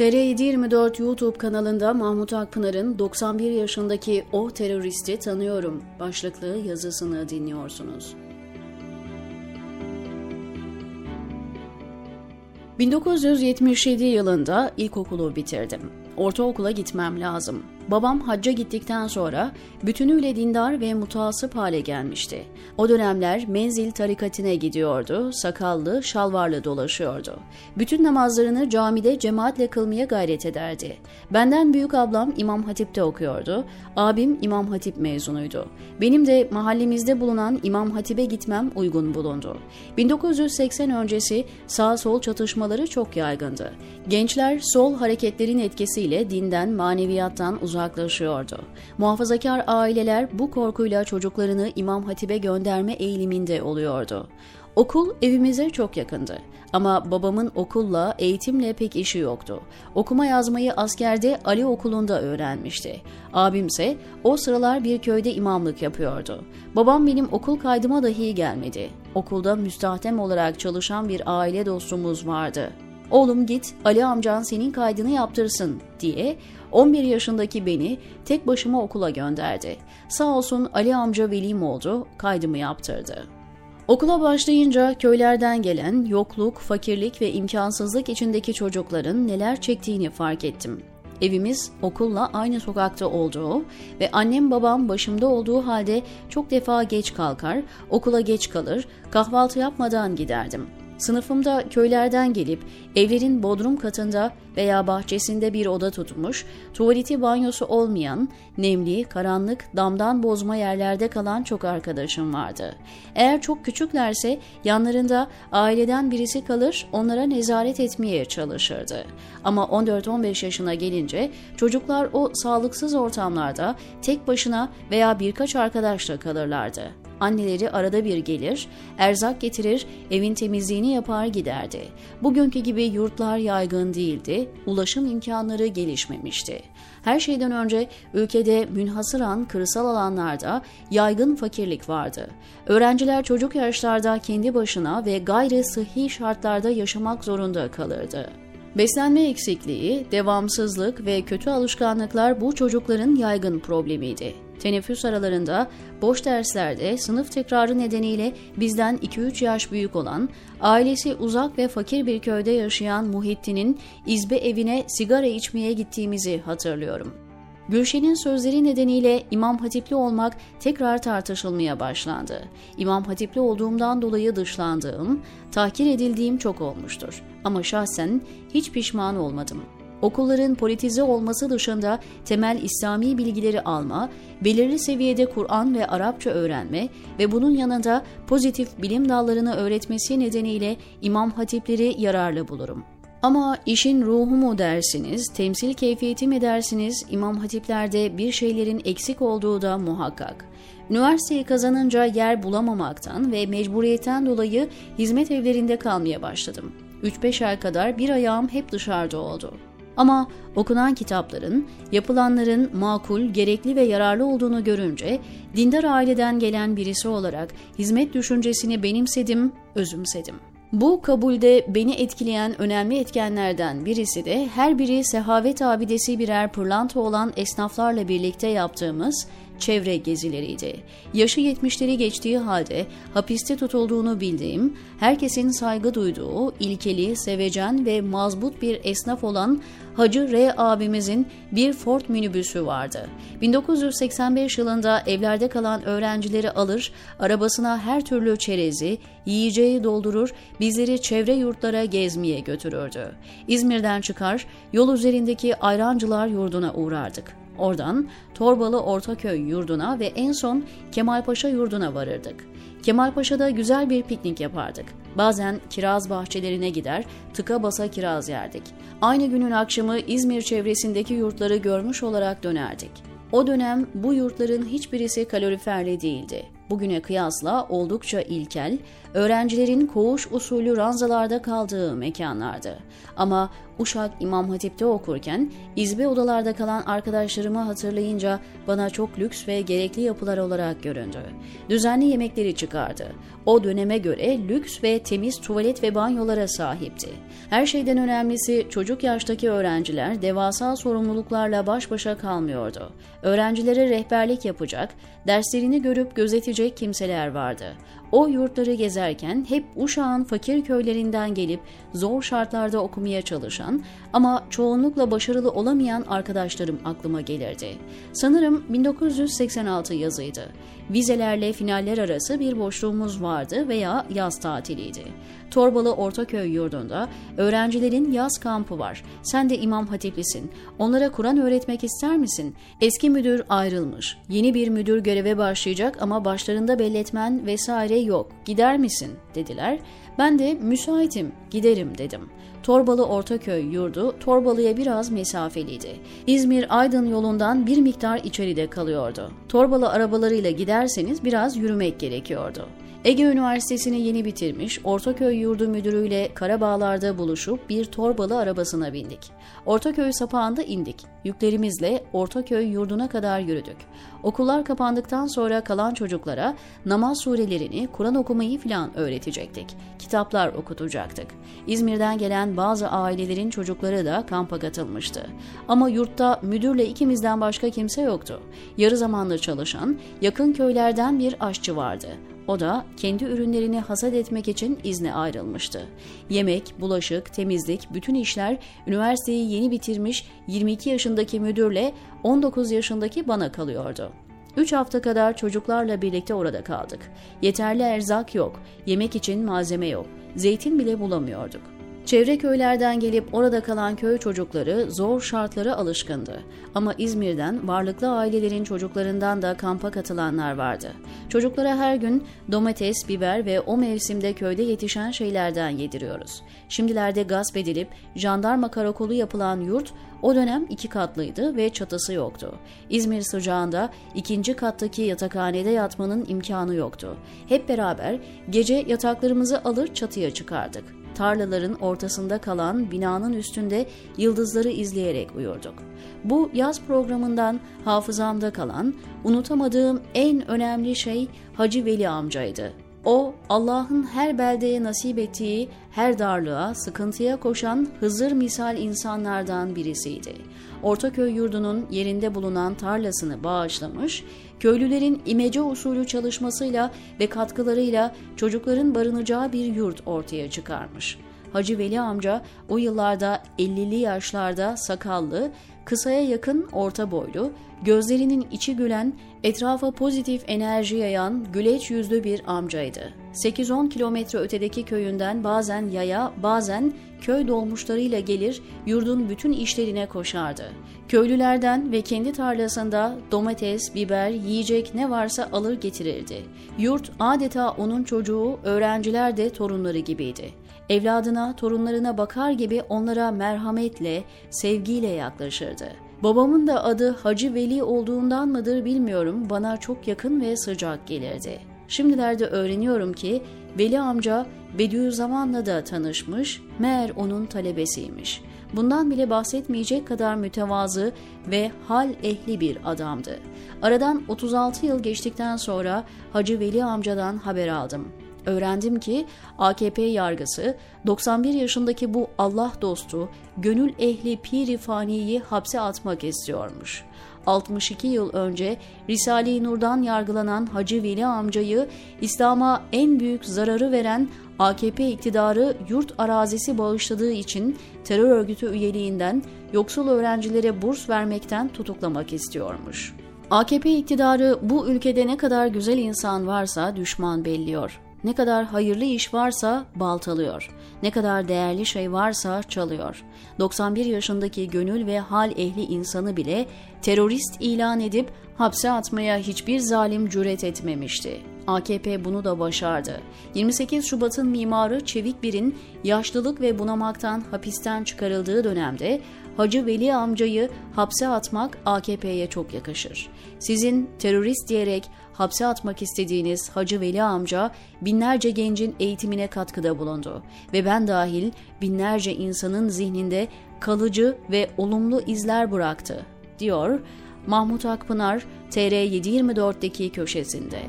TR724 YouTube kanalında Mahmut Akpınar'ın 91 yaşındaki O teröristi tanıyorum başlıklı yazısını dinliyorsunuz. 1977 yılında ilkokulu bitirdim. Ortaokula gitmem lazım. Babam hacca gittikten sonra bütünüyle dindar ve mutasip hale gelmişti. O dönemler menzil tarikatine gidiyordu, sakallı, şalvarlı dolaşıyordu. Bütün namazlarını camide cemaatle kılmaya gayret ederdi. Benden büyük ablam İmam Hatip'te okuyordu, abim İmam Hatip mezunuydu. Benim de mahallemizde bulunan İmam Hatip'e gitmem uygun bulundu. 1980 öncesi sağ sol çatışmaları çok yaygındı. Gençler sol hareketlerin etkisiyle dinden, maneviyattan uzak uzaklaşıyordu. Muhafazakar aileler bu korkuyla çocuklarını İmam Hatip'e gönderme eğiliminde oluyordu. Okul evimize çok yakındı. Ama babamın okulla, eğitimle pek işi yoktu. Okuma yazmayı askerde Ali Okulu'nda öğrenmişti. Abimse o sıralar bir köyde imamlık yapıyordu. Babam benim okul kaydıma dahi gelmedi. Okulda müstahdem olarak çalışan bir aile dostumuz vardı. Oğlum git Ali amcan senin kaydını yaptırsın diye 11 yaşındaki beni tek başıma okula gönderdi. Sağ olsun Ali amca velim oldu, kaydımı yaptırdı. Okula başlayınca köylerden gelen yokluk, fakirlik ve imkansızlık içindeki çocukların neler çektiğini fark ettim. Evimiz okulla aynı sokakta olduğu ve annem babam başımda olduğu halde çok defa geç kalkar, okula geç kalır, kahvaltı yapmadan giderdim. Sınıfımda köylerden gelip evlerin bodrum katında veya bahçesinde bir oda tutmuş, tuvaleti banyosu olmayan, nemli, karanlık, damdan bozma yerlerde kalan çok arkadaşım vardı. Eğer çok küçüklerse yanlarında aileden birisi kalır, onlara nezaret etmeye çalışırdı. Ama 14-15 yaşına gelince çocuklar o sağlıksız ortamlarda tek başına veya birkaç arkadaşla kalırlardı. Anneleri arada bir gelir, erzak getirir, evin temizliğini yapar giderdi. Bugünkü gibi yurtlar yaygın değildi, ulaşım imkanları gelişmemişti. Her şeyden önce ülkede münhasıran kırsal alanlarda yaygın fakirlik vardı. Öğrenciler çocuk yaşlarda kendi başına ve gayri sıhhi şartlarda yaşamak zorunda kalırdı. Beslenme eksikliği, devamsızlık ve kötü alışkanlıklar bu çocukların yaygın problemiydi. Teneffüs aralarında, boş derslerde sınıf tekrarı nedeniyle bizden 2-3 yaş büyük olan, ailesi uzak ve fakir bir köyde yaşayan Muhittin'in izbe evine sigara içmeye gittiğimizi hatırlıyorum. Gülşen'in sözleri nedeniyle İmam Hatipli olmak tekrar tartışılmaya başlandı. İmam Hatipli olduğumdan dolayı dışlandığım, tahkir edildiğim çok olmuştur. Ama şahsen hiç pişman olmadım. Okulların politize olması dışında temel İslami bilgileri alma, belirli seviyede Kur'an ve Arapça öğrenme ve bunun yanında pozitif bilim dallarını öğretmesi nedeniyle İmam Hatipleri yararlı bulurum. Ama işin ruhu mu dersiniz, temsil keyfiyeti mi dersiniz, İmam Hatiplerde bir şeylerin eksik olduğu da muhakkak. Üniversiteyi kazanınca yer bulamamaktan ve mecburiyetten dolayı hizmet evlerinde kalmaya başladım. 3-5 ay kadar bir ayağım hep dışarıda oldu. Ama okunan kitapların, yapılanların makul, gerekli ve yararlı olduğunu görünce dindar aileden gelen birisi olarak hizmet düşüncesini benimsedim, özümsedim. Bu kabulde beni etkileyen önemli etkenlerden birisi de her biri sehavet abidesi birer pırlanta olan esnaflarla birlikte yaptığımız çevre gezileriydi. Yaşı 70'leri geçtiği halde hapiste tutulduğunu bildiğim, herkesin saygı duyduğu, ilkeli, sevecen ve mazbut bir esnaf olan Hacı R abimizin bir Ford minibüsü vardı. 1985 yılında evlerde kalan öğrencileri alır, arabasına her türlü çerezi, yiyeceği doldurur, bizleri çevre yurtlara gezmeye götürürdü. İzmir'den çıkar, yol üzerindeki ayrancılar yurduna uğrardık. Oradan Torbalı Ortaköy yurduna ve en son Kemalpaşa yurduna varırdık. Kemalpaşa'da güzel bir piknik yapardık. Bazen kiraz bahçelerine gider, tıka basa kiraz yerdik. Aynı günün akşamı İzmir çevresindeki yurtları görmüş olarak dönerdik. O dönem bu yurtların hiçbirisi kaloriferli değildi. Bugüne kıyasla oldukça ilkel, öğrencilerin koğuş usulü ranzalarda kaldığı mekanlardı. Ama Uşak İmam Hatip'te okurken izbe odalarda kalan arkadaşlarımı hatırlayınca bana çok lüks ve gerekli yapılar olarak göründü. Düzenli yemekleri çıkardı. O döneme göre lüks ve temiz tuvalet ve banyolara sahipti. Her şeyden önemlisi çocuk yaştaki öğrenciler devasa sorumluluklarla baş başa kalmıyordu. Öğrencilere rehberlik yapacak, derslerini görüp gözetecek kimseler vardı. O yurtları gezerken hep Uşak'ın fakir köylerinden gelip zor şartlarda okumaya çalışan ama çoğunlukla başarılı olamayan arkadaşlarım aklıma gelirdi. Sanırım 1986 yazıydı. Vizelerle finaller arası bir boşluğumuz vardı veya yaz tatiliydi. Torbalı Ortaköy yurdunda öğrencilerin yaz kampı var. Sen de İmam Hatiplisin. Onlara Kur'an öğretmek ister misin? Eski müdür ayrılmış. Yeni bir müdür göreve başlayacak ama başlarında belletmen vesaire yok. Gider misin? dediler. Ben de müsaitim, giderim dedim. Torbalı Ortaköy yurdu Torbalı'ya biraz mesafeliydi. İzmir-Aydın yolundan bir miktar içeride kalıyordu. Torbalı arabalarıyla giderseniz biraz yürümek gerekiyordu. Ege Üniversitesi'ni yeni bitirmiş, Ortaköy Yurdu Müdürüyle Karabağlar'da buluşup bir torbalı arabasına bindik. Ortaköy sapağında indik. Yüklerimizle Ortaköy yurduna kadar yürüdük. Okullar kapandıktan sonra kalan çocuklara namaz surelerini, Kur'an okumayı filan öğretecektik. Kitaplar okutacaktık. İzmir'den gelen bazı ailelerin çocukları da kampa katılmıştı. Ama yurtta müdürle ikimizden başka kimse yoktu. Yarı zamanlı çalışan, yakın köylerden bir aşçı vardı. O da kendi ürünlerini hasat etmek için izne ayrılmıştı. Yemek, bulaşık, temizlik, bütün işler üniversiteyi yeni bitirmiş 22 yaşındaki müdürle 19 yaşındaki bana kalıyordu. Üç hafta kadar çocuklarla birlikte orada kaldık. Yeterli erzak yok, yemek için malzeme yok, zeytin bile bulamıyorduk. Çevre köylerden gelip orada kalan köy çocukları zor şartlara alışkındı. Ama İzmir'den varlıklı ailelerin çocuklarından da kampa katılanlar vardı. Çocuklara her gün domates, biber ve o mevsimde köyde yetişen şeylerden yediriyoruz. Şimdilerde gasp edilip jandarma karakolu yapılan yurt o dönem iki katlıydı ve çatısı yoktu. İzmir sıcağında ikinci kattaki yatakhanede yatmanın imkanı yoktu. Hep beraber gece yataklarımızı alır çatıya çıkardık tarlaların ortasında kalan binanın üstünde yıldızları izleyerek uyurduk. Bu yaz programından hafızamda kalan, unutamadığım en önemli şey Hacı Veli amcaydı. O, Allah'ın her beldeye nasip ettiği her darlığa, sıkıntıya koşan Hızır misal insanlardan birisiydi. Ortaköy yurdunun yerinde bulunan tarlasını bağışlamış, köylülerin imece usulü çalışmasıyla ve katkılarıyla çocukların barınacağı bir yurt ortaya çıkarmış. Hacı Veli amca o yıllarda 50'li yaşlarda sakallı, kısaya yakın orta boylu, gözlerinin içi gülen, etrafa pozitif enerji yayan, güleç yüzlü bir amcaydı. 8-10 kilometre ötedeki köyünden bazen yaya, bazen köy dolmuşlarıyla gelir, yurdun bütün işlerine koşardı. Köylülerden ve kendi tarlasında domates, biber, yiyecek ne varsa alır getirirdi. Yurt adeta onun çocuğu, öğrenciler de torunları gibiydi. Evladına, torunlarına bakar gibi onlara merhametle, sevgiyle yaklaşırdı. Babamın da adı Hacı Veli olduğundan mıdır bilmiyorum bana çok yakın ve sıcak gelirdi. Şimdilerde öğreniyorum ki Veli amca Bediüzzaman'la da tanışmış, meğer onun talebesiymiş. Bundan bile bahsetmeyecek kadar mütevazı ve hal ehli bir adamdı. Aradan 36 yıl geçtikten sonra Hacı Veli amcadan haber aldım. Öğrendim ki AKP yargısı 91 yaşındaki bu Allah dostu, gönül ehli piri faniyi hapse atmak istiyormuş. 62 yıl önce Risale-i Nur'dan yargılanan Hacı Veli amcayı İslam'a en büyük zararı veren AKP iktidarı yurt arazisi bağışladığı için terör örgütü üyeliğinden yoksul öğrencilere burs vermekten tutuklamak istiyormuş. AKP iktidarı bu ülkede ne kadar güzel insan varsa düşman belliyor. Ne kadar hayırlı iş varsa baltalıyor. Ne kadar değerli şey varsa çalıyor. 91 yaşındaki gönül ve hal ehli insanı bile terörist ilan edip hapse atmaya hiçbir zalim cüret etmemişti. AKP bunu da başardı. 28 Şubat'ın mimarı Çevik Bir'in yaşlılık ve bunamaktan hapisten çıkarıldığı dönemde Hacı Veli amcayı hapse atmak AKP'ye çok yakışır. Sizin terörist diyerek hapse atmak istediğiniz Hacı Veli amca binlerce gencin eğitimine katkıda bulundu ve ben dahil binlerce insanın zihninde kalıcı ve olumlu izler bıraktı, diyor Mahmut Akpınar TR724'deki köşesinde.